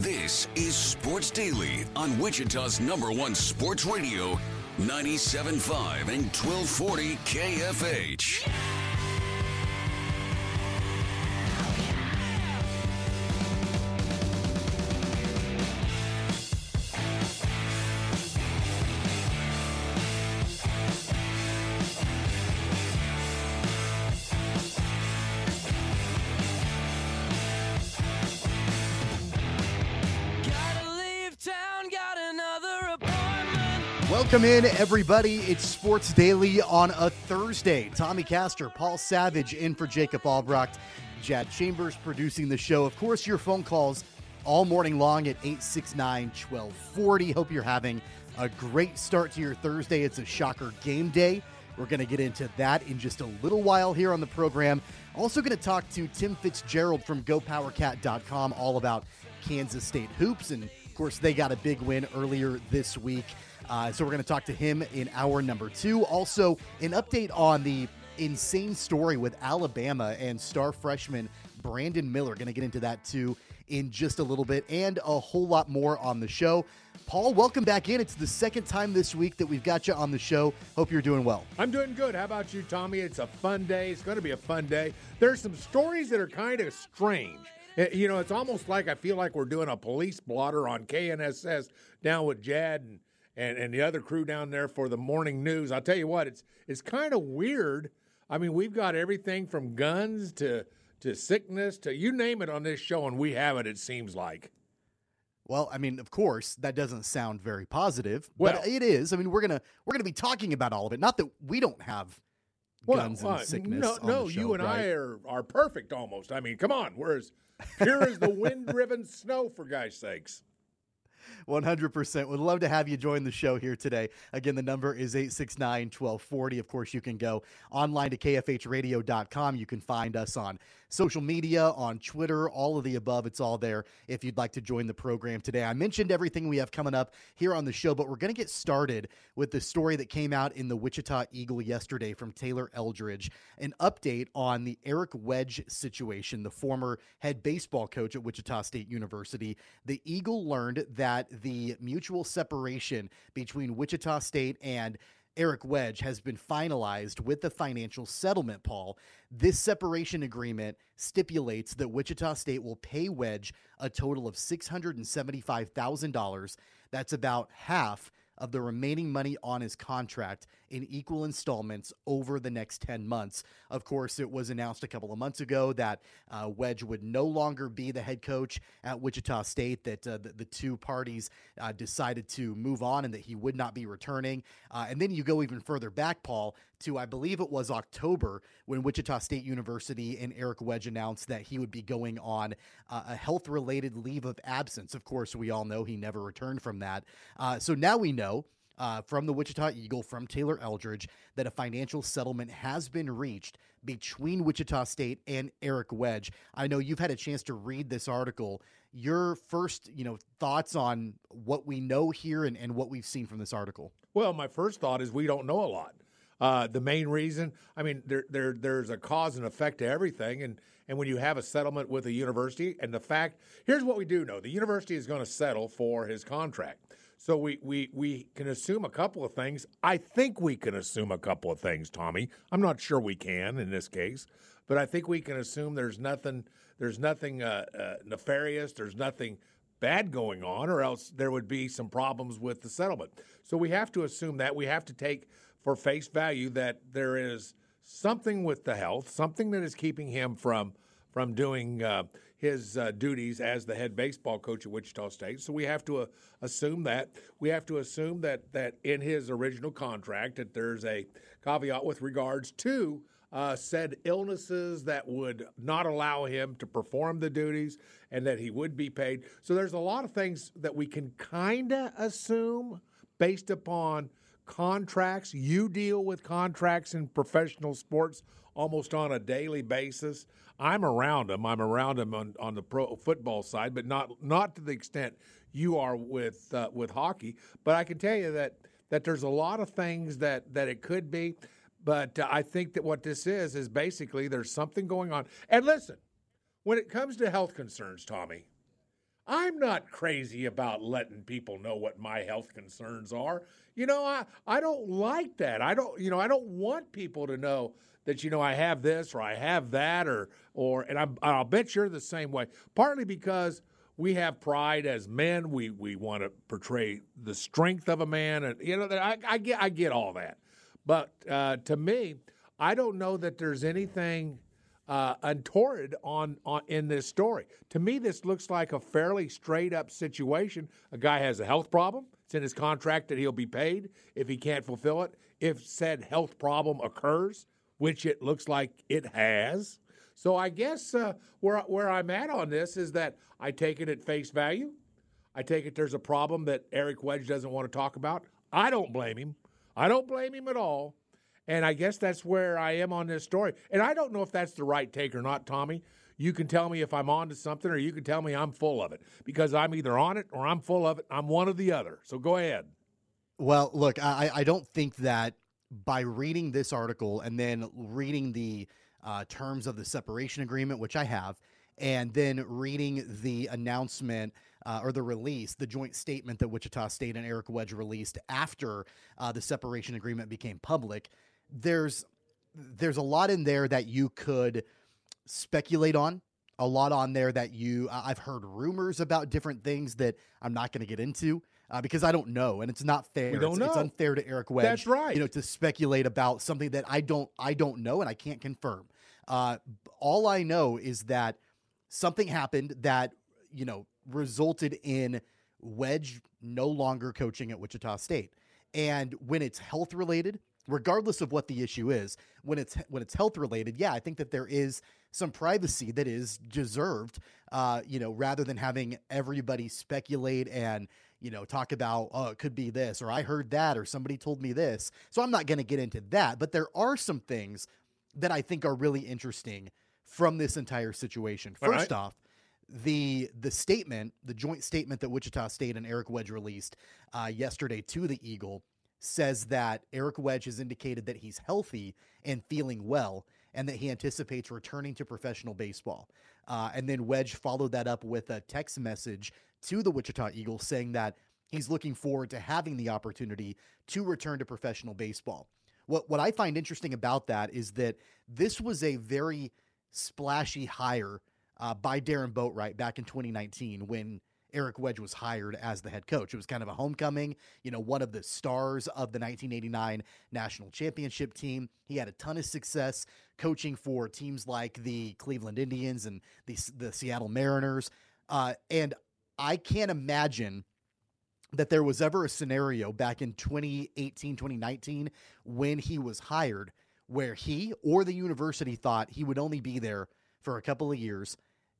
This is Sports Daily on Wichita's number one sports radio, 97.5 and 1240 KFH. Welcome in, everybody. It's Sports Daily on a Thursday. Tommy Castor, Paul Savage in for Jacob Albrecht, Jad Chambers producing the show. Of course, your phone calls all morning long at 869 1240. Hope you're having a great start to your Thursday. It's a shocker game day. We're going to get into that in just a little while here on the program. Also, going to talk to Tim Fitzgerald from GoPowerCat.com all about Kansas State hoops. And of course, they got a big win earlier this week. Uh, so we're going to talk to him in hour number two. Also, an update on the insane story with Alabama and star freshman Brandon Miller. Going to get into that too in just a little bit and a whole lot more on the show. Paul, welcome back in. It's the second time this week that we've got you on the show. Hope you're doing well. I'm doing good. How about you, Tommy? It's a fun day. It's going to be a fun day. There's some stories that are kind of strange. Eh, you know, it's almost like I feel like we're doing a police blotter on KNSS down with Jad and and, and the other crew down there for the morning news. I'll tell you what, it's it's kind of weird. I mean, we've got everything from guns to to sickness to you name it on this show, and we have it. It seems like. Well, I mean, of course, that doesn't sound very positive, well, but it is. I mean, we're gonna we're gonna be talking about all of it. Not that we don't have guns well, and uh, sickness. No, no, show, you and right? I are are perfect almost. I mean, come on, we're as pure as the wind-driven snow, for guys' sakes. 100%. Would love to have you join the show here today. Again, the number is 869 1240. Of course, you can go online to kfhradio.com. You can find us on social media, on Twitter, all of the above. It's all there if you'd like to join the program today. I mentioned everything we have coming up here on the show, but we're going to get started with the story that came out in the Wichita Eagle yesterday from Taylor Eldridge an update on the Eric Wedge situation, the former head baseball coach at Wichita State University. The Eagle learned that the mutual separation between Wichita State and Eric Wedge has been finalized with the financial settlement, Paul. This separation agreement stipulates that Wichita State will pay Wedge a total of $675,000. That's about half of the remaining money on his contract in equal installments over the next 10 months. Of course, it was announced a couple of months ago that uh, Wedge would no longer be the head coach at Wichita State, that uh, the, the, two parties uh, decided to move on and that he would not be returning. Uh, and then you go even further back, Paul, to I believe it was October when Wichita State University and Eric Wedge announced that he would be going on uh, a health related leave of absence. Of course, we all know he never returned from that. Uh, so now we know uh, from the Wichita Eagle, from Taylor Eldridge, that a financial settlement has been reached between Wichita State and Eric Wedge. I know you've had a chance to read this article. Your first, you know, thoughts on what we know here and, and what we've seen from this article? Well, my first thought is we don't know a lot. Uh, the main reason, I mean, there, there, there's a cause and effect to everything, and and when you have a settlement with a university, and the fact, here's what we do know: the university is going to settle for his contract. So we, we, we can assume a couple of things. I think we can assume a couple of things, Tommy. I'm not sure we can in this case, but I think we can assume there's nothing there's nothing uh, uh, nefarious. There's nothing bad going on, or else there would be some problems with the settlement. So we have to assume that we have to take for face value that there is something with the health, something that is keeping him from from doing uh, his uh, duties as the head baseball coach at Wichita State. So we have to uh, assume that we have to assume that that in his original contract that there's a caveat with regards to uh, said illnesses that would not allow him to perform the duties and that he would be paid. So there's a lot of things that we can kind of assume based upon contracts. You deal with contracts in professional sports almost on a daily basis. I'm around them. I'm around them on, on the pro football side, but not not to the extent you are with uh, with hockey. But I can tell you that that there's a lot of things that that it could be. But uh, I think that what this is is basically there's something going on. And listen, when it comes to health concerns, Tommy, I'm not crazy about letting people know what my health concerns are. You know, I, I don't like that. I don't, you know, I don't want people to know that, you know, I have this or I have that or, or, and I'm, I'll bet you're the same way. Partly because we have pride as men. We, we want to portray the strength of a man. And, you know, I, I get, I get all that. But uh, to me, I don't know that there's anything uh, untoward on, on in this story. To me, this looks like a fairly straight up situation. A guy has a health problem. It's in his contract that he'll be paid if he can't fulfill it. If said health problem occurs, which it looks like it has. So I guess uh, where where I'm at on this is that I take it at face value. I take it there's a problem that Eric Wedge doesn't want to talk about. I don't blame him. I don't blame him at all. And I guess that's where I am on this story. And I don't know if that's the right take or not, Tommy. You can tell me if I'm on to something, or you can tell me I'm full of it because I'm either on it or I'm full of it. I'm one or the other. So go ahead. Well, look, I, I don't think that by reading this article and then reading the uh, terms of the separation agreement, which I have, and then reading the announcement uh, or the release, the joint statement that Wichita State and Eric Wedge released after uh, the separation agreement became public, there's there's a lot in there that you could speculate on. A lot on there that you I've heard rumors about different things that I'm not going to get into. Uh, because I don't know, and it's not fair. We don't it's, know. it's unfair to Eric Wedge. That's right. You know, to speculate about something that I don't, I don't know, and I can't confirm. Uh, all I know is that something happened that you know resulted in Wedge no longer coaching at Wichita State. And when it's health related, regardless of what the issue is, when it's when it's health related, yeah, I think that there is some privacy that is deserved. Uh, you know, rather than having everybody speculate and you know talk about oh it could be this or I heard that or somebody told me this. So I'm not going to get into that, but there are some things that I think are really interesting from this entire situation. First off, the the statement, the joint statement that Wichita State and Eric Wedge released uh, yesterday to the Eagle says that Eric Wedge has indicated that he's healthy and feeling well, and that he anticipates returning to professional baseball. Uh, and then Wedge followed that up with a text message to the Wichita Eagle saying that he's looking forward to having the opportunity to return to professional baseball. What what I find interesting about that is that this was a very splashy hire uh, by Darron Boatright back in 2019 when Eric Wedge was hired as the head coach. It was kind of a homecoming, you know, one of the stars of the 1989 national championship team. He had a ton of success coaching for teams like the Cleveland Indians and the, the Seattle Mariners. Uh, and I can't imagine that there was ever a scenario back in 2018, 2019 when he was hired where he or the university thought he would only be there for a couple of years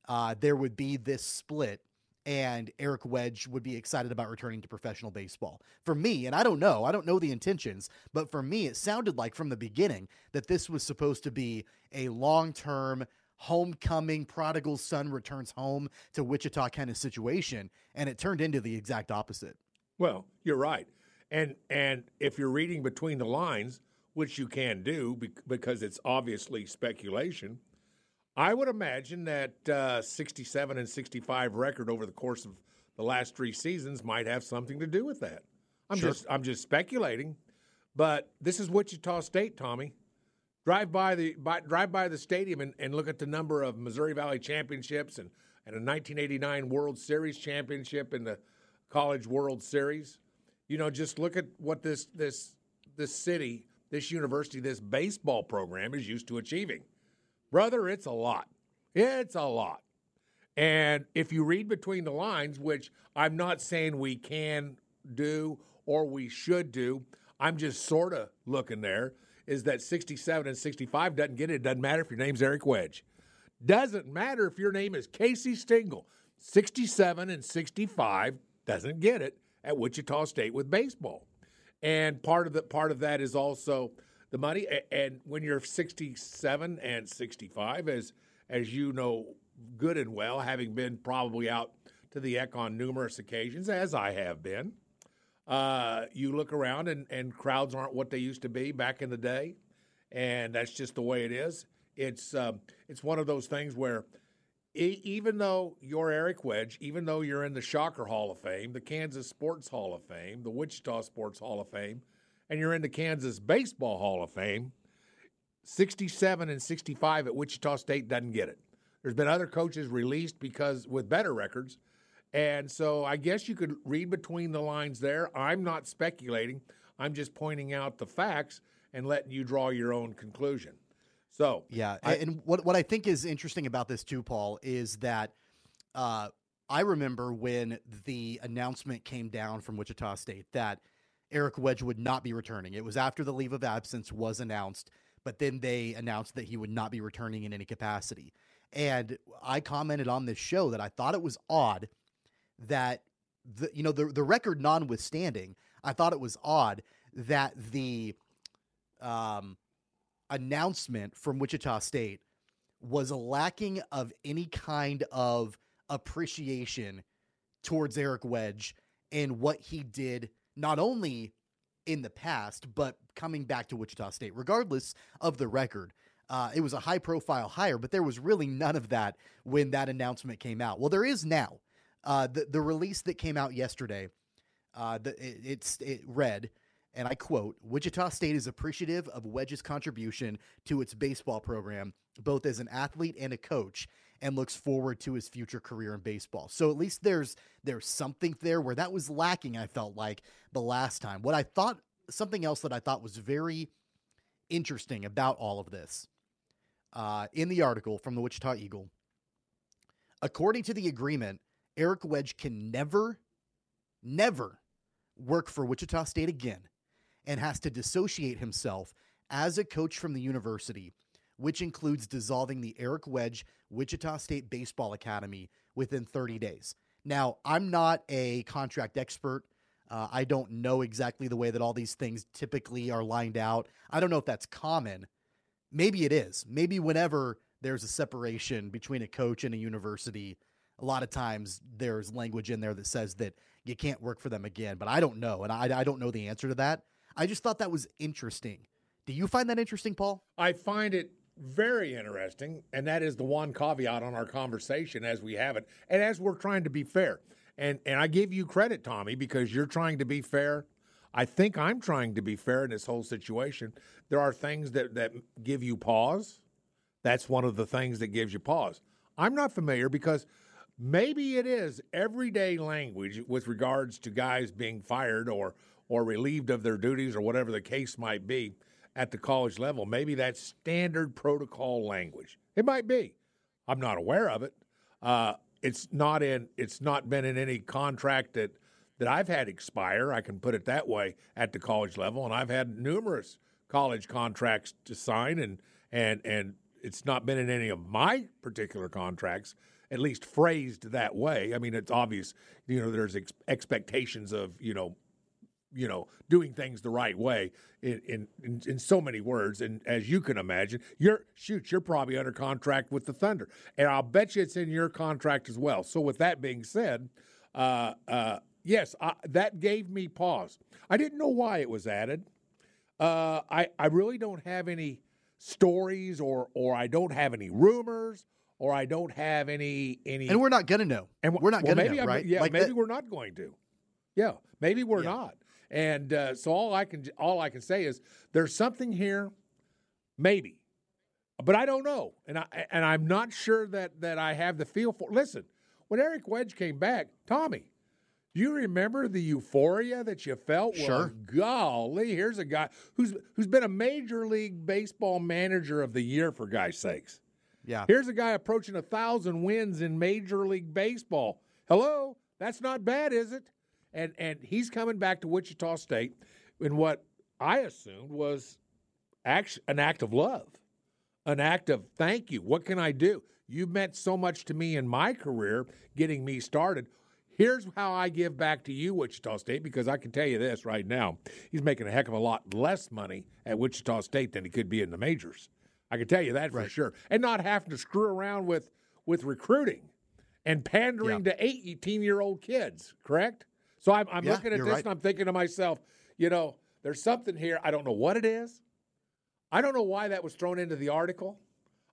uh, there would be this split and Eric Wedge would be excited about returning to professional baseball. For me, and I don't know, I don't know the intentions, but for me, it sounded like from the beginning that this was supposed to be a long term homecoming, prodigal son returns home to Wichita kind of situation. And it turned into the exact opposite. Well, you're right. And, and if you're reading between the lines, which you can do because it's obviously speculation, I would imagine that uh, 67 and 65 record over the course of the last three seasons might have something to do with that. I'm Sure. just I'm just speculating, but this is Wichita State, Tommy. Drive by the by, drive by the stadium and, and look at the number of Missouri Valley championships and, and a 1989 World Series championship in the College World Series. You know, just look at what this this this city, this university, this baseball program is used to achieving. Brother, it's a lot. It's a lot. And if you read between the lines, which I'm not saying we can do or we should do, I'm just sort of looking there, is that 67 and 65 doesn't get it. It doesn't matter if your name's Eric Wedge. Doesn't matter if your name is Casey Stengel. 67 and 65 doesn't get it at Wichita State with baseball. And part of the part of that is also the money. And when you're 67 and 65, as as you know good and well, having been probably out to the Eck on numerous occasions, as I have been, uh, you look around and, and crowds aren't what they used to be back in the day, and that's just the way it is. It's um, it's one of those things where even though you're Eric Wedge, even though you're in the Shocker Hall of Fame, the Kansas Sports Hall of Fame, the Wichita Sports Hall of Fame, and you're in the Kansas Baseball Hall of Fame, 67 and 65 at Wichita State doesn't get it. There's been other coaches released because with better records. And so I guess you could read between the lines there. I'm not speculating. I'm just pointing out the facts and letting you draw your own conclusion. So yeah, I, and what what I think is interesting about this too, Paul, is that uh, I remember when the announcement came down from Wichita State that Eric Wedge would not be returning. It was after the leave of absence was announced, but then they announced that he would not be returning in any capacity. And I commented on this show that I thought it was odd that the you know the the record notwithstanding, I thought it was odd that the um announcement from Wichita State was lacking of any kind of appreciation towards Eric Wedge and what he did not only in the past but coming back to Wichita State regardless of the record. Uh, it was a high profile hire, but there was really none of that when that announcement came out. Well, there is now. Uh, the the release that came out yesterday, uh, the, it, it's it read and I quote Wichita State is appreciative of Wedge's contribution to its baseball program, both as an athlete and a coach, and looks forward to his future career in baseball. So at least there's there's something there where that was lacking, I felt like the last time. What I thought something else that I thought was very interesting about all of this. Uh, in the article from the Wichita Eagle, according to the agreement, Eric Wedge can never, never work for Wichita State again and has to dissociate himself as a coach from the university, which includes dissolving the Eric Wedge Wichita State Baseball Academy within 30 days. Now, I'm not a contract expert. Uh, I don't know exactly the way that all these things typically are lined out. I don't know if that's common. Maybe it is. Maybe whenever there's a separation between a coach and a university, a lot of times there's language in there that says that you can't work for them again. But I don't know. And I, I don't know the answer to that. I just thought that was interesting. Do you find that interesting, Paul? I find it very interesting, and that is the one caveat on our conversation as we have it, and as we're trying to be fair. And and I give you credit, Tommy, because you're trying to be fair. I think I'm trying to be fair in this whole situation. There are things that that give you pause. That's one of the things that gives you pause. I'm not familiar because maybe it is everyday language with regards to guys being fired or or relieved of their duties or whatever the case might be at the college level. Maybe that's standard protocol language. It might be. I'm not aware of it. Uh, it's not in. It's not been in any contract that that I've had expire. I can put it that way at the college level, and I've had numerous college contracts to sign, and and and it's not been in any of my particular contracts at least phrased that way. I mean, it's obvious, you know, there's ex- expectations of, you know, you know, doing things the right way in, in, in, in, so many words. And as you can imagine, you're shoot, you're probably under contract with the Thunder, and I'll bet you it's in your contract as well. So with that being said, uh, uh, yes, I, that gave me pause. I didn't know why it was added. Uh, I I really don't have any stories, or or I don't have any rumors. Or I don't have any any, and we're not gonna know. And we're not well, gonna know, right? Yeah, like maybe that, we're not going to. Yeah, maybe we're yeah. not. And uh, so all I can all I can say is there's something here, maybe, but I don't know, and I and I'm not sure that that I have the feel for. Listen, when Eric Wedge came back, Tommy, do you remember the euphoria that you felt? Sure. Well, golly, here's a guy who's who's been a major league baseball manager of the year for guys' sakes. Yeah. Here's a guy approaching a thousand wins in Major League Baseball. Hello, that's not bad, is it? and and he's coming back to Wichita State in what I assumed was act, an act of love, an act of thank you. What can I do? You meant so much to me in my career, getting me started. Here's how I give back to you, Wichita State, because I can tell you this right now. He's making a heck of a lot less money at Wichita State than he could be in the majors. I can tell you that for Right. sure. And not having to screw around with with recruiting and pandering Yeah. to 18 year old kids, correct? So I'm, I'm Yeah, looking at this right. and I'm thinking to myself, you know, there's something here. I don't know what it is. I don't know why that was thrown into the article.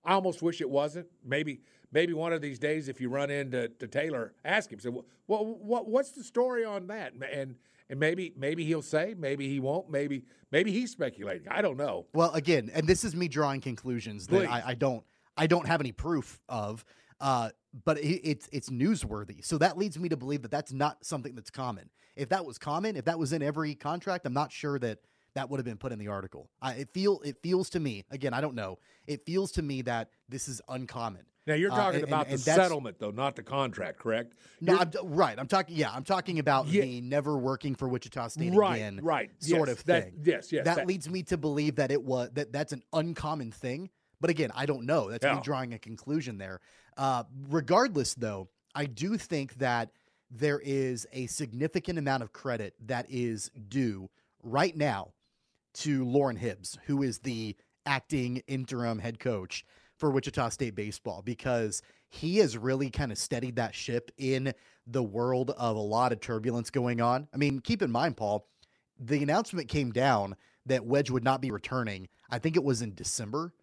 I almost wish it wasn't. Maybe maybe one of these days, if you run into to Taylor, ask him. Say, well, what, what what's the story on that? And and maybe maybe he'll say, maybe he won't. Maybe maybe he's speculating. I don't know. Well, again, and this is me drawing conclusions that I, I don't I don't have any proof of. Uh, but it, it's it's newsworthy, so that leads me to believe that that's not something that's common. If that was common, if that was in every contract, I'm not sure that that would have been put in the article. I, it feel it feels to me again. I don't know. It feels to me that this is uncommon. Now you're Uh, talking and- about and the settlement, though, not the contract, correct? No, I'm, right. I'm talking. Yeah, I'm talking about Yeah. the never working for Wichita State right, again, right, sort yes, of that- thing. yes, yes. that, that- leads me to believe that it was that that's an uncommon thing. But again, I don't know. That's Yeah. me drawing a conclusion there. Uh, regardless, though, I do think that there is a significant amount of credit that is due right now to Loren Hibbs, who is the acting interim head coach for Wichita State baseball, because he has really kind of steadied that ship in the world of a lot of turbulence going on. I mean, keep in mind, Paul, the announcement came down that Wedge would not be returning. I think it was in December.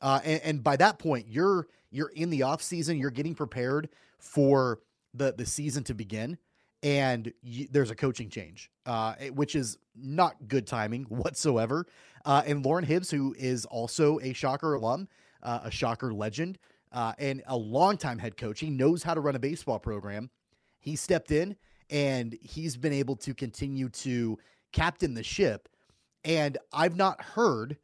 Uh, and, and by that point, you're you're in the off season. You're getting prepared for the the season to begin, and you, there's a coaching change, uh, which is not good timing whatsoever. Uh, and Loren Hibbs, who is also a Shocker alum, uh, a Shocker legend, uh, and a longtime head coach, he knows how to run a baseball program. He stepped in, and he's been able to continue to captain the ship. And I've not heard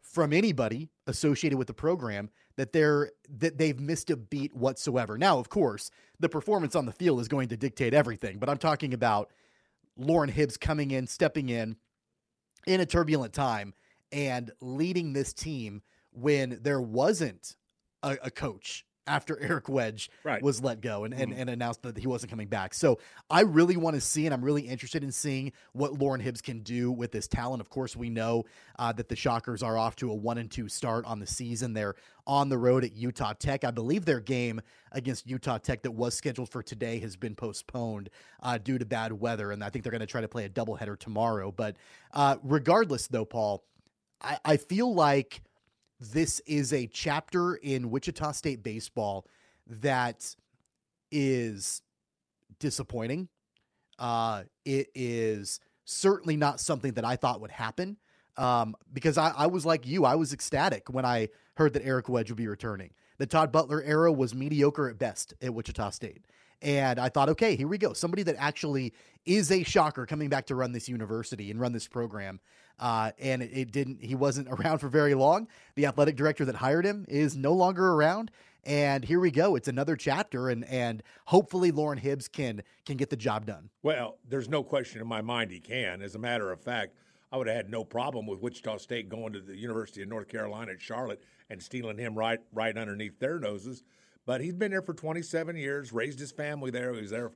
from anybody associated with the program that they're that they've missed a beat whatsoever. Now, of course, the performance on the field is going to dictate everything, but I'm talking about Loren Hibbs coming in, stepping in in a turbulent time and leading this team when there wasn't a, a coach after Eric Wedge Right. was let go and, and, and announced that he wasn't coming back. So I really want to see, and I'm really interested in seeing what Loren Hibbs can do with this talent. Of course, we know uh, that the Shockers are off to a one and two start on the season. They're on the road at Utah Tech. I believe their game against Utah Tech that was scheduled for today has been postponed uh, due to bad weather, and I think they're going to try to play a doubleheader tomorrow. But uh, regardless, though, Paul, I, I feel like this is a chapter in Wichita State baseball that is disappointing. Uh, it is certainly not something that I thought would happen um, because I, I was like you. I was ecstatic when I heard that Eric Wedge would be returning. The Todd Butler era was mediocre at best at Wichita State. And I thought, okay, here we go. Somebody that actually is a shocker coming back to run this university and run this program. Uh, and it, it didn't, he wasn't around for very long. The athletic director that hired him is no longer around. And here we go. It's another chapter. And, and hopefully Loren Hibbs can, can get the job done. Well, there's no question in my mind he can. As a matter of fact, I would have had no problem with Wichita State going to the University of North Carolina at Charlotte and stealing him right right underneath their noses. But he's been there for 27 years, raised his family there. He was there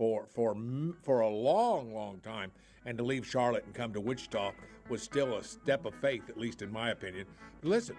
for for for a long, long time, and to leave Charlotte and come to Wichita was still a step of faith, at least in my opinion. But listen,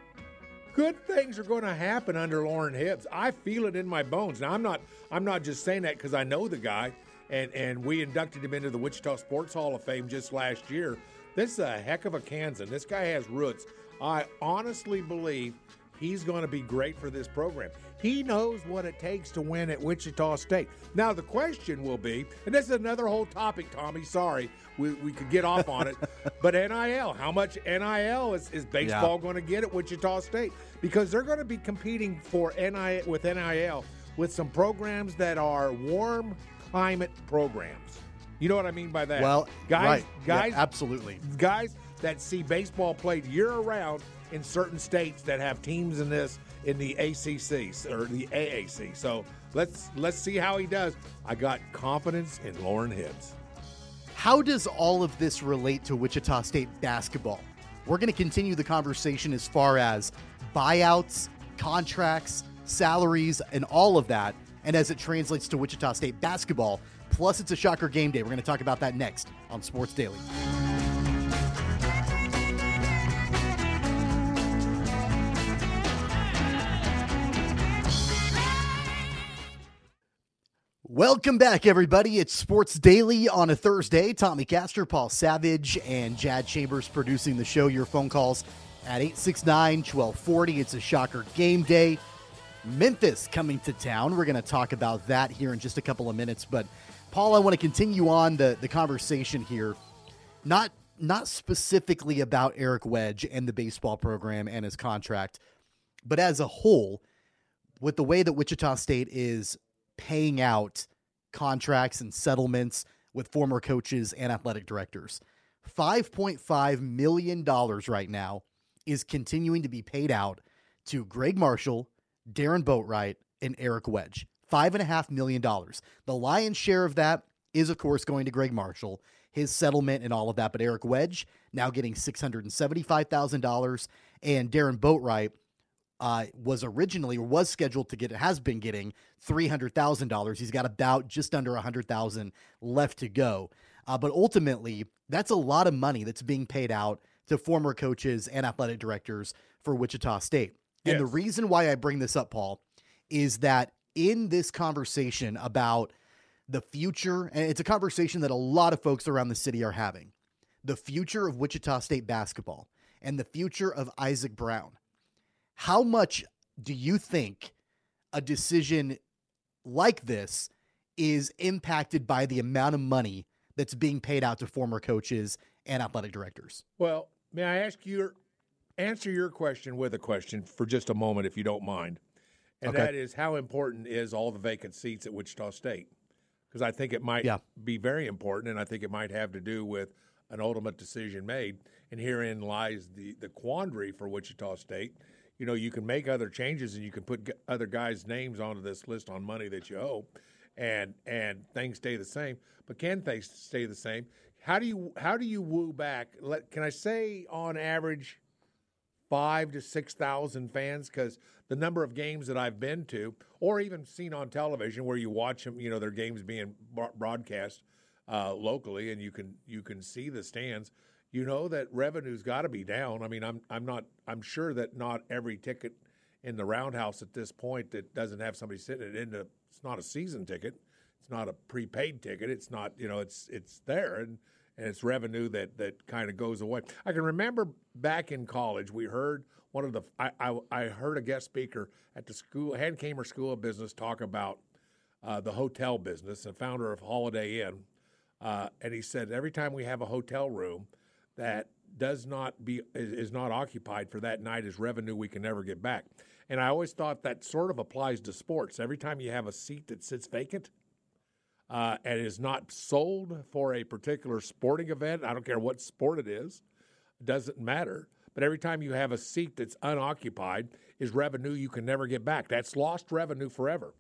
good things are going to happen under Loren Hibbs. I feel it in my bones. Now I'm not I'm not just saying that because I know the guy, and and we inducted him into the Wichita Sports Hall of Fame just last year. This is a heck of a Kansan. This guy has roots. I honestly believe he's going to be great for this program. He knows what it takes to win at Wichita State. Now the question will be, and this is another whole topic, Tommy. Sorry, we, we could get off on it, but NIL. How much NIL is, is baseball going to get at Wichita State? Because they're going to be competing for NIL with NIL with some programs that are warm climate programs. You know what I mean by that? Well, guys, right. Yeah, guys, absolutely. guys that see baseball played year round in certain states that have teams in this in the ACC or the AAC. So let's let's see how he does. I got confidence in Loren Hibbs. How does all of this relate to Wichita State basketball? we're going to continue the conversation as far as buyouts, contracts, salaries, and all of that, and as it translates to Wichita State basketball. Plus, it's a shocker game day. We're going to talk about that next on Sports Daily. Welcome back, everybody. It's Sports Daily on a Thursday. Tommy Castor, Paul Savage, and Jad Chambers producing the show. Your phone calls at 869 1240. It's a shocker game day. Memphis coming to town. We're going to talk about that here in just a couple of minutes. But, Paul, I want to continue on the, the conversation here. Not not specifically about Eric Wedge and the baseball program and his contract, but as a whole, with the way that Wichita State is paying out contracts and settlements with former coaches and athletic directors. $5.5 million right now is continuing to be paid out to Greg Marshall, Darron Boatright, and Eric Wedge. $5.5 million. The lion's share of that is, of course, going to Greg Marshall, his settlement and all of that. But Eric Wedge now getting $675,000, and Darron Boatright uh, was originally or was scheduled to get it has been getting three hundred thousand dollars. He's got about just under a hundred thousand left to go. Uh, but ultimately, that's a lot of money that's being paid out to former coaches and athletic directors for Wichita State. Yes. And the reason why I bring this up, Paul, is that in this conversation about the future, and it's a conversation that a lot of folks around the city are having, the future of Wichita State basketball and the future of Isaac Brown how much do you think a decision like this is impacted by the amount of money that's being paid out to former coaches and athletic directors? Well, may I ask you answer your question with a question for just a moment, if you don't mind? And okay. that is how important is all the vacant seats at Wichita State? Because I think it might yeah. be very important, and I think it might have to do with an ultimate decision made. And herein lies the, the quandary for Wichita State you know, you can make other changes and you can put other guys' names onto this list on money that you owe, and and things stay the same. But can things stay the same? How do you how do you woo back? Let, can I say on average five to six thousand fans? Because the number of games that I've been to, or even seen on television, where you watch them, you know, their games being broadcast uh, locally, and you can you can see the stands you know that revenue's got to be down. I mean, I'm I'm not I'm sure that not every ticket in the roundhouse at this point that doesn't have somebody sitting in it it's not a season ticket. It's not a prepaid ticket. It's not, you know, it's it's there and and it's revenue that that kind of goes away. I can remember back in college we heard one of the I I, I heard a guest speaker at the school Hankamer School of Business talk about uh, the hotel business and founder of Holiday Inn, uh, and he said every time we have a hotel room that does not be is not occupied for that night is revenue we can never get back. And I always thought that sort of applies to sports. Every time you have a seat that sits vacant uh, and is not sold for a particular sporting event, I don't care what sport it is, doesn't matter. But every time you have a seat that's unoccupied is revenue you can never get back. That's lost revenue forever.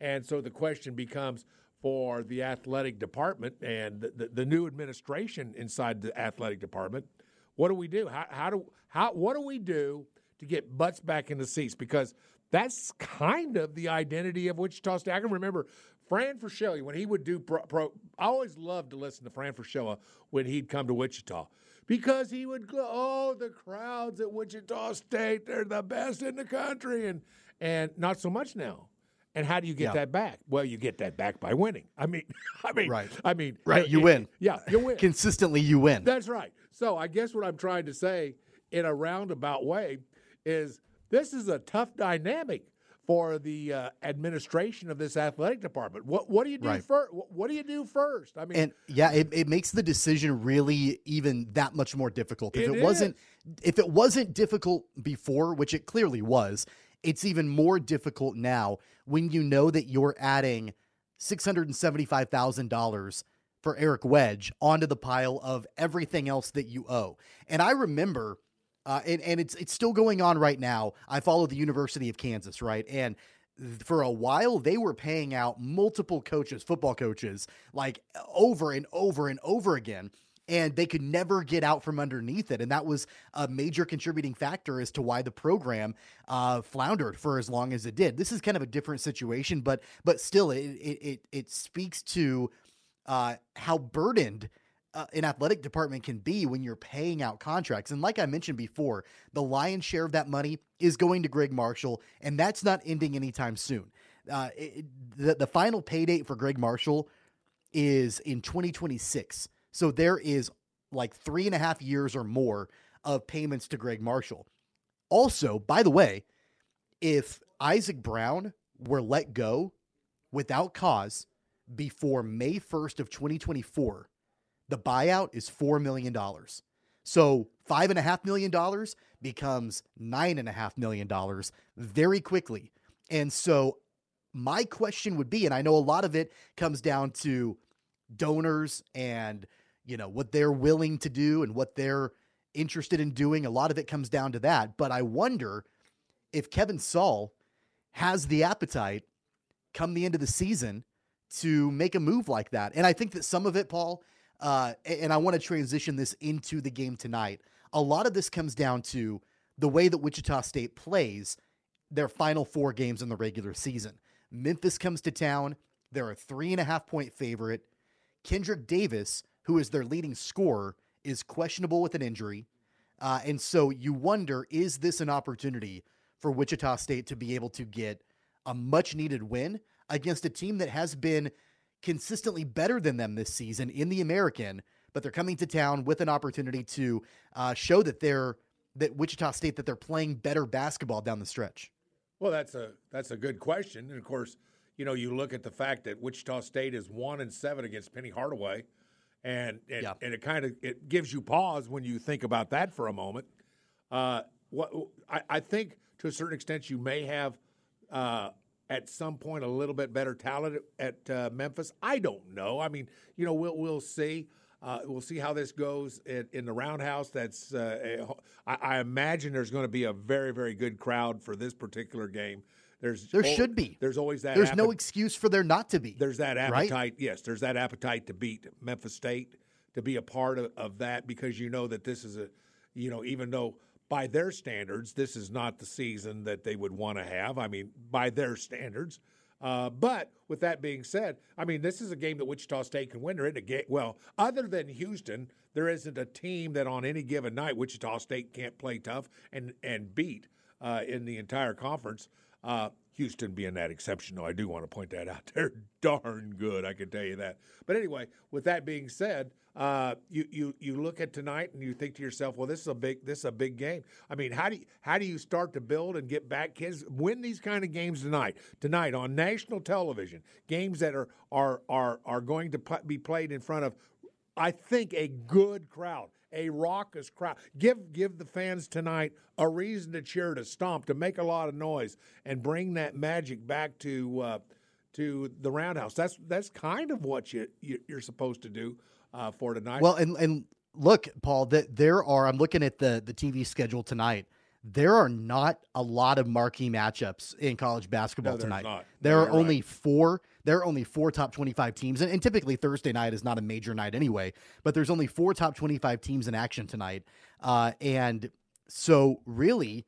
And so the question becomes for the athletic department and the, the, the, new administration inside the athletic department. What do we do? How, how do how what do we do to get butts back in the seats? Because that's kind of the identity of Wichita State. I can remember Fran Fraschilla when he would do pro, pro. I always loved to listen to Fran Fraschilla when he'd come to Wichita because he would go, "Oh, the crowds at Wichita State, they're the best in the country," and and not so much now. And how do you get yeah. that back? Well, you get that back by winning. I mean, I mean, right. I mean, right. You, win. Yeah, you win consistently. You win. That's right. So I guess what I'm trying to say in a roundabout way is this is a tough dynamic for the uh, administration of this athletic department. What what do you do right. first? What do you do first? I mean, and yeah, it, it makes the decision really even that much more difficult. If it, it wasn't if it wasn't difficult before, which it clearly was, it's even more difficult now when you know that you're adding $675,000 for Eric Wedge onto the pile of everything else that you owe. And I remember uh, and, and it's it's still going on right now. I follow the University of Kansas, right? And for a while they were paying out multiple coaches, football coaches, like over and over and over again and they could never get out from underneath it. And that was a major contributing factor as to why the program uh, floundered for as long as it did. This is kind of a different situation, but but still, it it it, speaks to uh, how burdened. Uh, an athletic department can be when you're paying out contracts. And like I mentioned before, the lion's share of that money is going to Greg Marshall, and that's not ending anytime soon. Uh, it, the, the final pay date for Greg Marshall is in 2026. So there is like three and a half years or more of payments to Greg Marshall. Also, by the way, if Isaac Brown were let go without cause before May 1st of 2024, the buyout is $4 million. So $5.5 million becomes $9.5 million very quickly. And so my question would be, and I know a lot of it comes down to donors and you know, what they're willing to do and what they're interested in doing. A lot of it comes down to that. But I wonder if Kevin Saal has the appetite come the end of the season to make a move like that. And I think that some of it, Paul, uh, and I want to transition this into the game tonight. A lot of this comes down to the way that Wichita State plays their final four games in the regular season. Memphis comes to town. They're a three and a half point favorite. Kendrick Davis who is their leading scorer, is questionable with an injury. Uh, and so you wonder is this an opportunity for Wichita State to be able to get a much needed win against a team that has been consistently better than them this season in the American, but they're coming to town with an opportunity to uh, show that they're that Wichita State that they're playing better basketball down the stretch. Well, that's a that's a good question, and of course, you know, you look at the fact that Wichita State is one and seven against Penny Hardaway and and, yeah. and it kind of it gives you pause when you think about that for a moment. Uh, what I, I, think to a certain extent you may have uh, at some point a little bit better talent at, uh, Memphis. I don't know. I mean, you know, we'll we'll see. Uh, we'll see how this goes in, in the roundhouse. That's uh, a, I, I imagine there's going to be a very very good crowd for this particular game. There's there should be. There's always that. There's no excuse for there not to be. There's that appetite. Right? Yes, there's that appetite to beat Memphis State, to be a part of, of that because you know that this is a, you know, even though by their standards this is not the season that they would want to have. I mean, by their standards. Uh, but with that being said, I mean, this is a game that Wichita State can win. There isn't a game. Well, other than Houston, there isn't a team that on any given night Wichita State can't play tough and and beat uh, in the entire conference. Uh, Houston being that exception, though, I do want to point that out. They're darn good, I can tell you that. But anyway, with that being said, uh, you you you look at tonight and you think to yourself, well, this is a big this is a big game. I mean, how do you, how do you start to build and get back kids win these kind of games tonight? Tonight on national television, games that are are are are going to be played in front of, I think, a good crowd a raucous crowd. Give give the fans tonight a reason to cheer, to stomp, to make a lot of noise, and bring that magic back to uh, to the roundhouse. That's that's kind of what you, you are supposed to do uh, for tonight. Well, and and look, Paul, that there are. I'm looking at the the TV schedule tonight there are not a lot of marquee matchups in college basketball no, tonight. Not. There are only four. There are only four top 25 teams, and, and, typically Thursday night is not a major night anyway. But there's only four top 25 teams in action tonight, uh, and so really,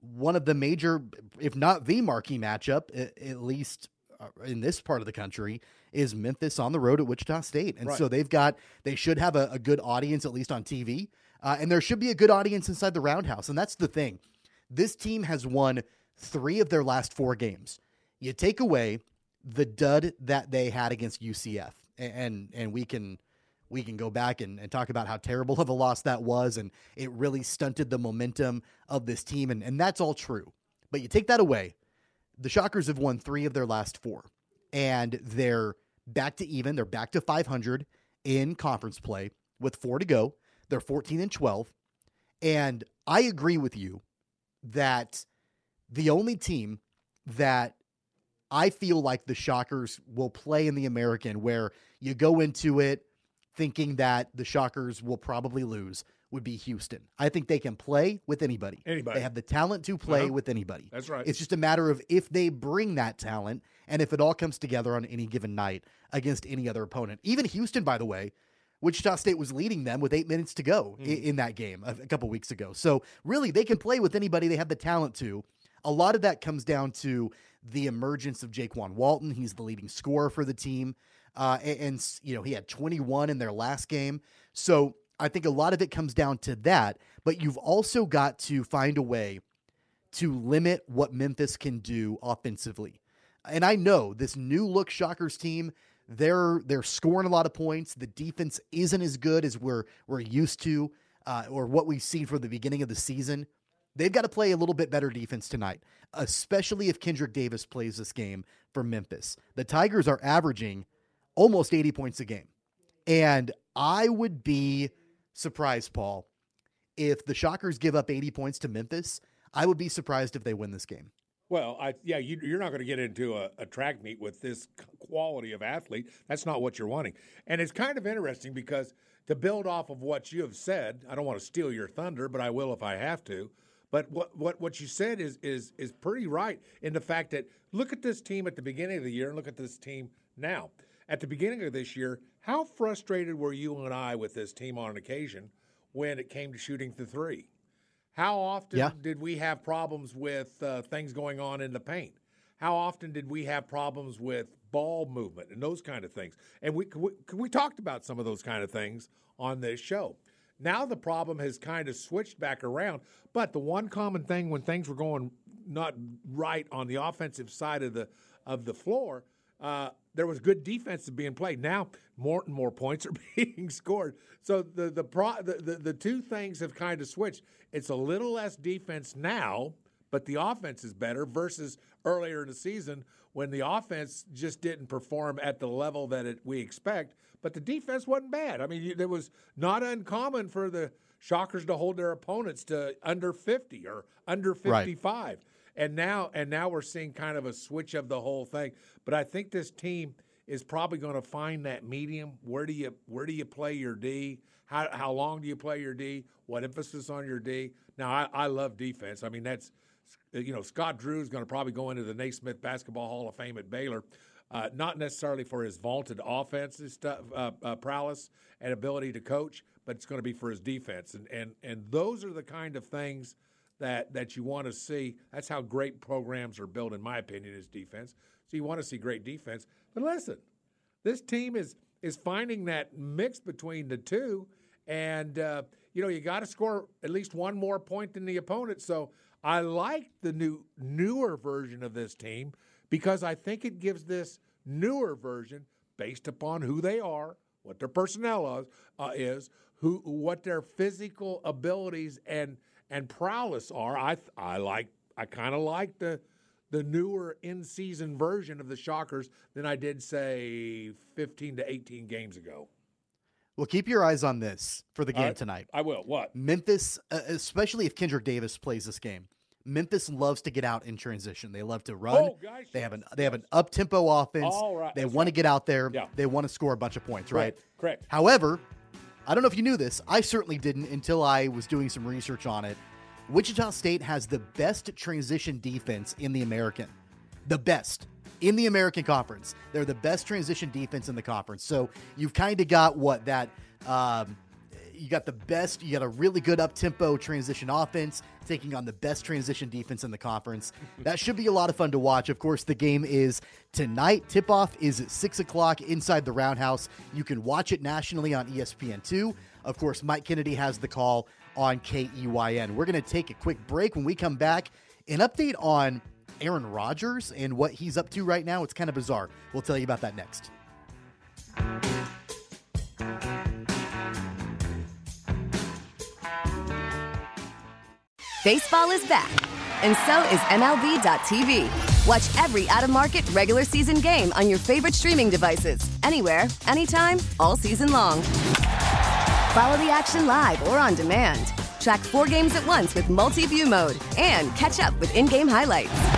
one of the major, if not the marquee matchup, at, least uh, in this part of the country, is Memphis on the road at Wichita State, and right. so they've got they should have a, a good audience at least on TV. Uh, and there should be a good audience inside the roundhouse. And that's the thing. This team has won three of their last four games. You take away the dud that they had against UCF, and and we can we can go back and, and talk about how terrible of a loss that was, and it really stunted the momentum of this team, and, and that's all true. But you take that away, the Shockers have won three of their last four, and they're back to even. They're back to 500 in conference play with four to go. They're 14 and 12. And I agree with you that the only team that I feel like the Shockers will play in the American where you go into it thinking that the Shockers will probably lose would be Houston. I think they can play with anybody. Anybody. They have the talent to play uh-huh. with anybody. That's right. It's just a matter of if they bring that talent and if it all comes together on any given night against any other opponent. Even Houston, by the way, Wichita State was leading them with eight minutes to go mm. in, in, that game a, a couple weeks ago. So really, they can play with anybody they have the talent to. A lot of that comes down to the emergence of Jaykwon Walton. He's the leading scorer for the team. Uh, and, and, you know, he had 21 in their last game. So I think a lot of it comes down to that. But you've also got to find a way to limit what Memphis can do offensively. And I know this new look Shockers team, they're they're scoring a lot of points. The defense isn't as good as we're we're used to, uh, or what we've seen from the beginning of the season. They've got to play a little bit better defense tonight, especially if Kendrick Davis plays this game for Memphis. The Tigers are averaging almost 80 points a game. And I would be surprised, Paul, if the Shockers give up 80 points to Memphis. I would be surprised if they win this game. Well, I, yeah, you, are not going to get into a, a, track meet with this quality of athlete. That's not what you're wanting. And it's kind of interesting because to build off of what you have said, I don't want to steal your thunder, but I will if I have to. But what, what, what you said is, is, is pretty right in the fact that look at this team at the beginning of the year and look at this team now. At the beginning of this year, how frustrated were you and I with this team on occasion when it came to shooting the three? How often yeah. did we have problems with uh, things going on in the paint? How often did we have problems with ball movement and those kind of things? And we, we, we talked about some of those kind of things on this show. Now the problem has kind of switched back around. But the one common thing when things were going not right on the offensive side of the of the floor, uh, there was good defense being played. Now more and more points are being scored. So the the, pro, the the the two things have kind of switched. It's a little less defense now, but the offense is better versus earlier in the season when the offense just didn't perform at the level that it, we expect but the defense wasn't bad. I mean, it was not uncommon for the Shockers to hold their opponents to under 50 or under 55. Right. And now and now we're seeing kind of a switch of the whole thing. But I think this team is probably going to find that medium. Where do you where do you play your D? How how long do you play your D? What emphasis on your D? Now I, I love defense. I mean that's you know Scott Drew is going to probably go into the Naismith Basketball Hall of Fame at Baylor uh, not necessarily for his vaunted offensive stuff, uh, uh, prowess and ability to coach, but it's going to be for his defense. And and and those are the kind of things that that you want to see. That's how great programs are built, in my opinion, is defense. So you want to see great defense. But listen, this team is is finding that mix between the two, and uh, you know you got to score at least one more point than the opponent. So I like the new newer version of this team because I think it gives this newer version based upon who they are, what their personnel is, uh, is who what their physical abilities and and prowess are. I I like I kind of like the the newer in season version of the Shockers than I did say 15 to 18 games ago. Well, keep your eyes on this for the game right. tonight. I will. What? Memphis, uh, especially if Kendrick Davis plays this game. Memphis loves to get out in transition. They love to run. Oh, gosh, they have an they have an up tempo offense. Right, they want right. to get out there. Yeah. They want to score a bunch of points, right? Correct. However, I don't know if you knew this. I certainly didn't until I was doing some research on it. Wichita State has the best transition defense in the American. The best in the American Conference. They're the best transition defense in the conference. So you've kind of got what that um, you got the best, you got a really good up tempo transition offense taking on the best transition defense in the conference. that should be a lot of fun to watch. Of course, the game is tonight. Tip off is at 6 o'clock inside the Roundhouse. You can watch it nationally on ESPN2. Of course, Mike Kennedy has the call on KEYN. We're going to take a quick break. When we come back, an update on Aaron Rodgers and what he's up to right now. It's kind of bizarre. We'll tell you about that next. Baseball is back, and so is MLB.tv. Watch every out of market regular season game on your favorite streaming devices, anywhere, anytime, all season long. Follow the action live or on demand. Track four games at once with multi view mode and catch up with in game highlights.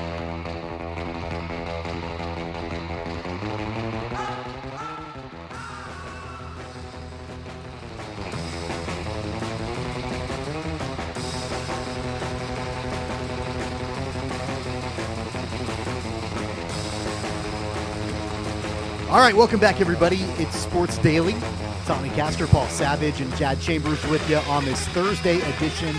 All right, welcome back, everybody. It's Sports Daily. Tommy Castor, Paul Savage, and Chad Chambers with you on this Thursday edition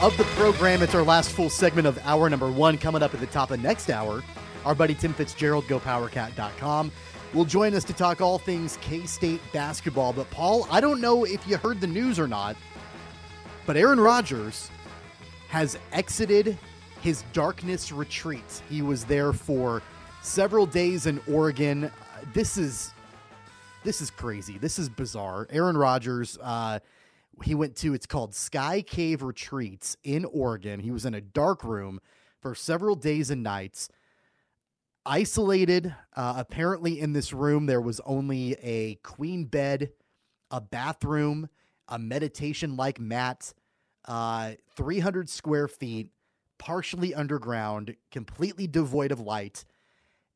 of the program. It's our last full segment of hour number one. Coming up at the top of next hour, our buddy Tim Fitzgerald, GoPowerCat.com, will join us to talk all things K State basketball. But, Paul, I don't know if you heard the news or not, but Aaron Rodgers has exited his darkness retreat. He was there for several days in Oregon this is this is crazy. This is bizarre. Aaron Rodgers, uh, he went to it's called Sky Cave Retreats in Oregon. He was in a dark room for several days and nights, isolated. Uh, apparently, in this room there was only a queen bed, a bathroom, a meditation like mat, uh, 300 square feet, partially underground, completely devoid of light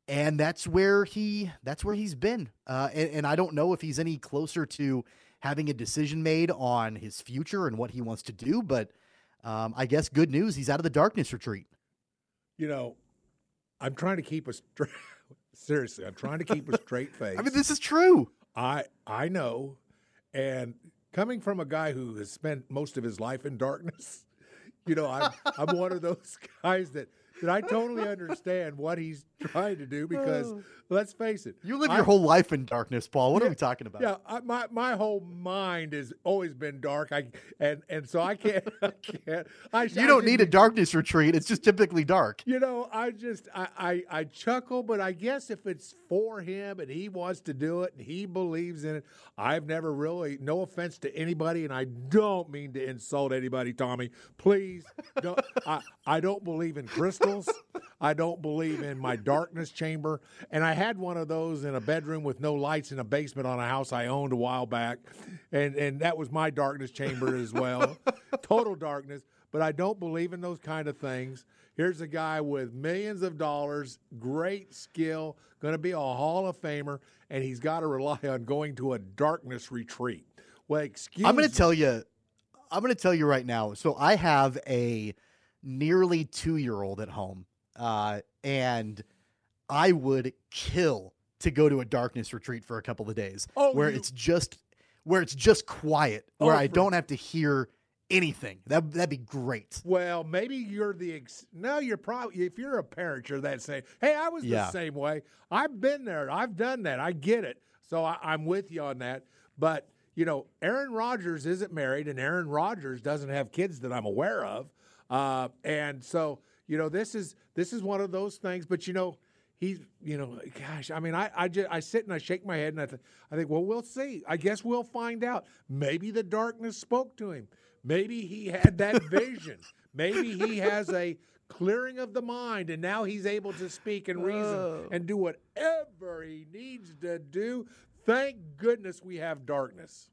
and that's where he that's where he's been. Uh, and, and, I don't know if he's any closer to having a decision made on his future and what he wants to do. But um, I guess good news, he's out of the darkness retreat. You know, I'm trying to keep a straight. seriously, I'm trying to keep a straight face. I mean, this is true. I I know, and coming from a guy who has spent most of his life in darkness, you know, I'm I'm one of those guys that that I totally understand what he's trying to do because oh. let's face it, you live your whole life in darkness, Paul. What yeah, are we talking about? Yeah, I, my my whole mind has always been dark. I and and so I can't I can't. I, you don't need a darkness retreat. It's just typically dark. You know, I just I, I I chuckle, but I guess if it's for him and he wants to do it and he believes in it, I've never really. No offense to anybody, and I don't mean to insult anybody, Tommy. Please, don't. I I don't believe in crystals. I don't believe in my darkness chamber. And I had one of those in a bedroom with no lights in a basement on a house I owned a while back. And and that was my darkness chamber as well. Total darkness. But I don't believe in those kind of things. Here's a guy with millions of dollars, great skill, going to be a Hall of Famer, and he's got to rely on going to a darkness retreat. Well, excuse me. I'm going to tell you I'm going to tell you right now. So I have a nearly 2-year-old at home uh, and I would kill to go to a darkness retreat for a couple of days oh, where you... it's just where it's just quiet, oh, where I for... don't have to hear anything. That that'd be great. Well, maybe you're the ex- no. You're probably if you're a parent, you're that same. Hey, I was yeah. the same way. I've been there. I've done that. I get it. So I, I'm with you on that. But you know, Aaron Rodgers isn't married, and Aaron Rodgers doesn't have kids that I'm aware of. Uh, and so you know, this is this is one of those things. But you know, he's you know, gosh, I mean, I I just I sit and I shake my head and I th- I think, well, we'll see. I guess we'll find out. Maybe the darkness spoke to him. Maybe he had that vision. Maybe he has a clearing of the mind, and now he's able to speak and reason and do whatever he needs to do. Thank goodness we have darkness.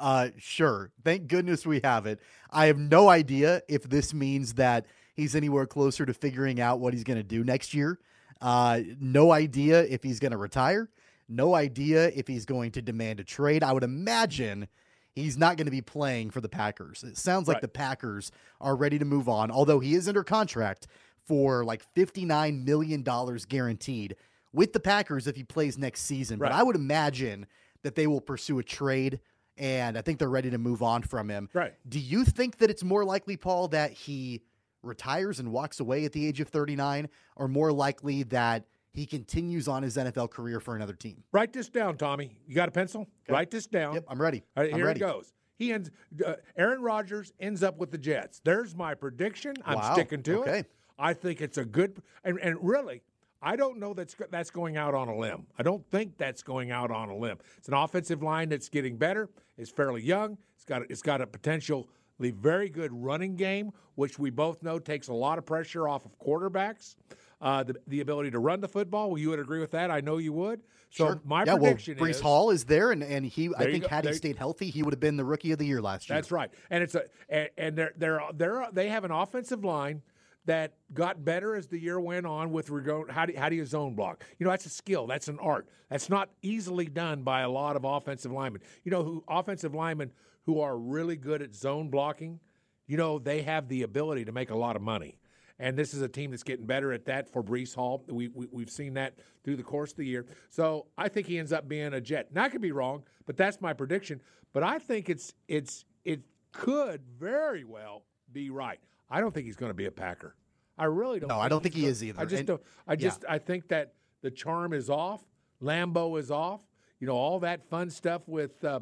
Uh, sure. Thank goodness we have it. I have no idea if this means that he's anywhere closer to figuring out what he's going to do next year. Uh, no idea if he's going to retire. No idea if he's going to demand a trade. I would imagine he's not going to be playing for the Packers. It sounds like right. the Packers are ready to move on, although he is under contract for like $59 million guaranteed with the Packers if he plays next season. Right. But I would imagine that they will pursue a trade and I think they're ready to move on from him. Right. Do you think that it's more likely, Paul, that he retires and walks away at the age of 39, or more likely that he continues on his NFL career for another team? Write this down, Tommy. You got a pencil? Okay. Write this down. Yep, I'm ready. All right, here ready. it goes. He ends. Uh, Aaron Rodgers ends up with the Jets. There's my prediction. I'm wow. sticking to okay. it. I think it's a good and, and really I don't know that's that's going out on a limb. I don't think that's going out on a limb. It's an offensive line that's getting better. It's fairly young. It's got it's got a potentially very good running game, which we both know takes a lot of pressure off of quarterbacks. Uh, the, the ability to run the football. Well, you would agree with that. I know you would. So sure. my yeah, prediction well, Breece is, Hall is there, and, and he I think had he stayed healthy, he would have been the rookie of the year last year. That's right. And it's a and, and they're they're they're they have an offensive line that got better as the year went on with regard how do, how do you zone block? You know, that's a skill, that's an art. That's not easily done by a lot of offensive linemen. You know, who offensive linemen who are really good at zone blocking, you know, they have the ability to make a lot of money. and this is a team that's getting better at that for Breece Hall. We, we have seen that through the course of the year. So I think he ends up being a Jet. Now I could be wrong, but that's my prediction. But I think it's it's it could very well be right. I don't think he's going to be a Packer. I really don't. No, I don't think he is either. I just And- don't. I just yeah. I think that the charm is off. Lambo is off. You know all that fun stuff with uh,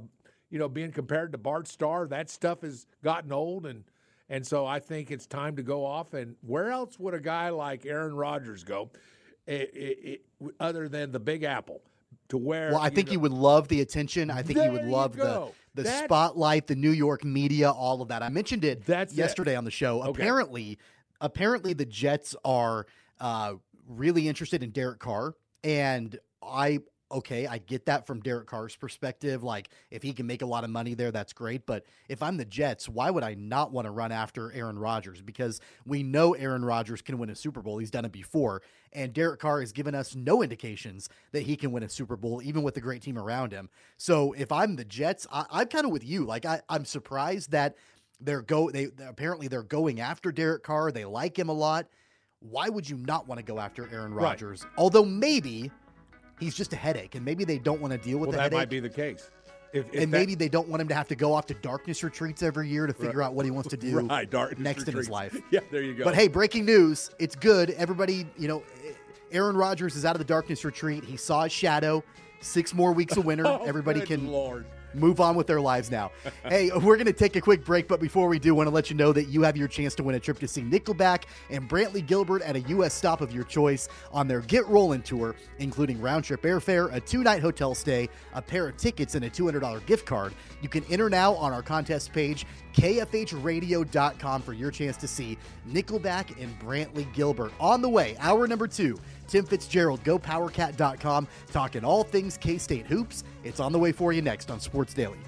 you know being compared to Bart Starr. That stuff has gotten old, and and so I think it's time to go off. And where else would a guy like Aaron Rodgers go, eh, eh, eh, other than the Big Apple? To where Well, I think know- he would love the attention. I think he would you love the. The That's- spotlight, the New York media, all of that. I mentioned it That's it. yesterday on the show. Okay. Apparently, apparently the Jets are uh, really interested in Derek Carr, and I okay, I get that from Derek Carr's perspective. Like, if he can make a lot of money there, that's great. But if I'm the Jets, why would I not want to run after Aaron Rodgers? Because we know Aaron Rodgers can win a Super Bowl. He's done it before. And Derek Carr has given us no indications that he can win a Super Bowl, even with a great team around him. So if I'm the Jets, I, I'm kind of with you. Like, I, I'm surprised that they're go they apparently they're going after Derek Carr. They like him a lot. Why would you not want to go after Aaron Right. Rodgers? Although maybe he's just a headache, and maybe they don't want to deal with well, the that headache. might be the case. If, if and that- maybe they don't want him to have to go off to darkness retreats every year to figure out what he wants to do right, next in his life. Yeah, there you go. But hey, breaking news! It's good. Everybody, you know, Aaron Rodgers is out of the darkness retreat. He saw his shadow. Six more weeks of winter. Oh, Everybody can Lord. Move on with their lives now. hey, we're going to take a quick break, but before we do, want to let you know that you have your chance to win a trip to see Nickelback and Brantley Gilbert at a U.S. stop of your choice on their Get Rollin' tour, including round trip airfare, a two night hotel stay, a pair of tickets, and a $200 gift card. You can enter now on our contest page, kfhradio.com, for your chance to see Nickelback and Brantley Gilbert. On the way, hour number two. Tim Fitzgerald, GoPowerCat.com, talking all things K State hoops. It's on the way for you next on Sports Daily.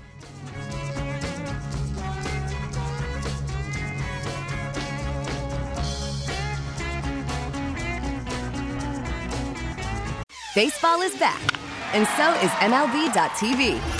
Baseball is back, and so is MLB.tv.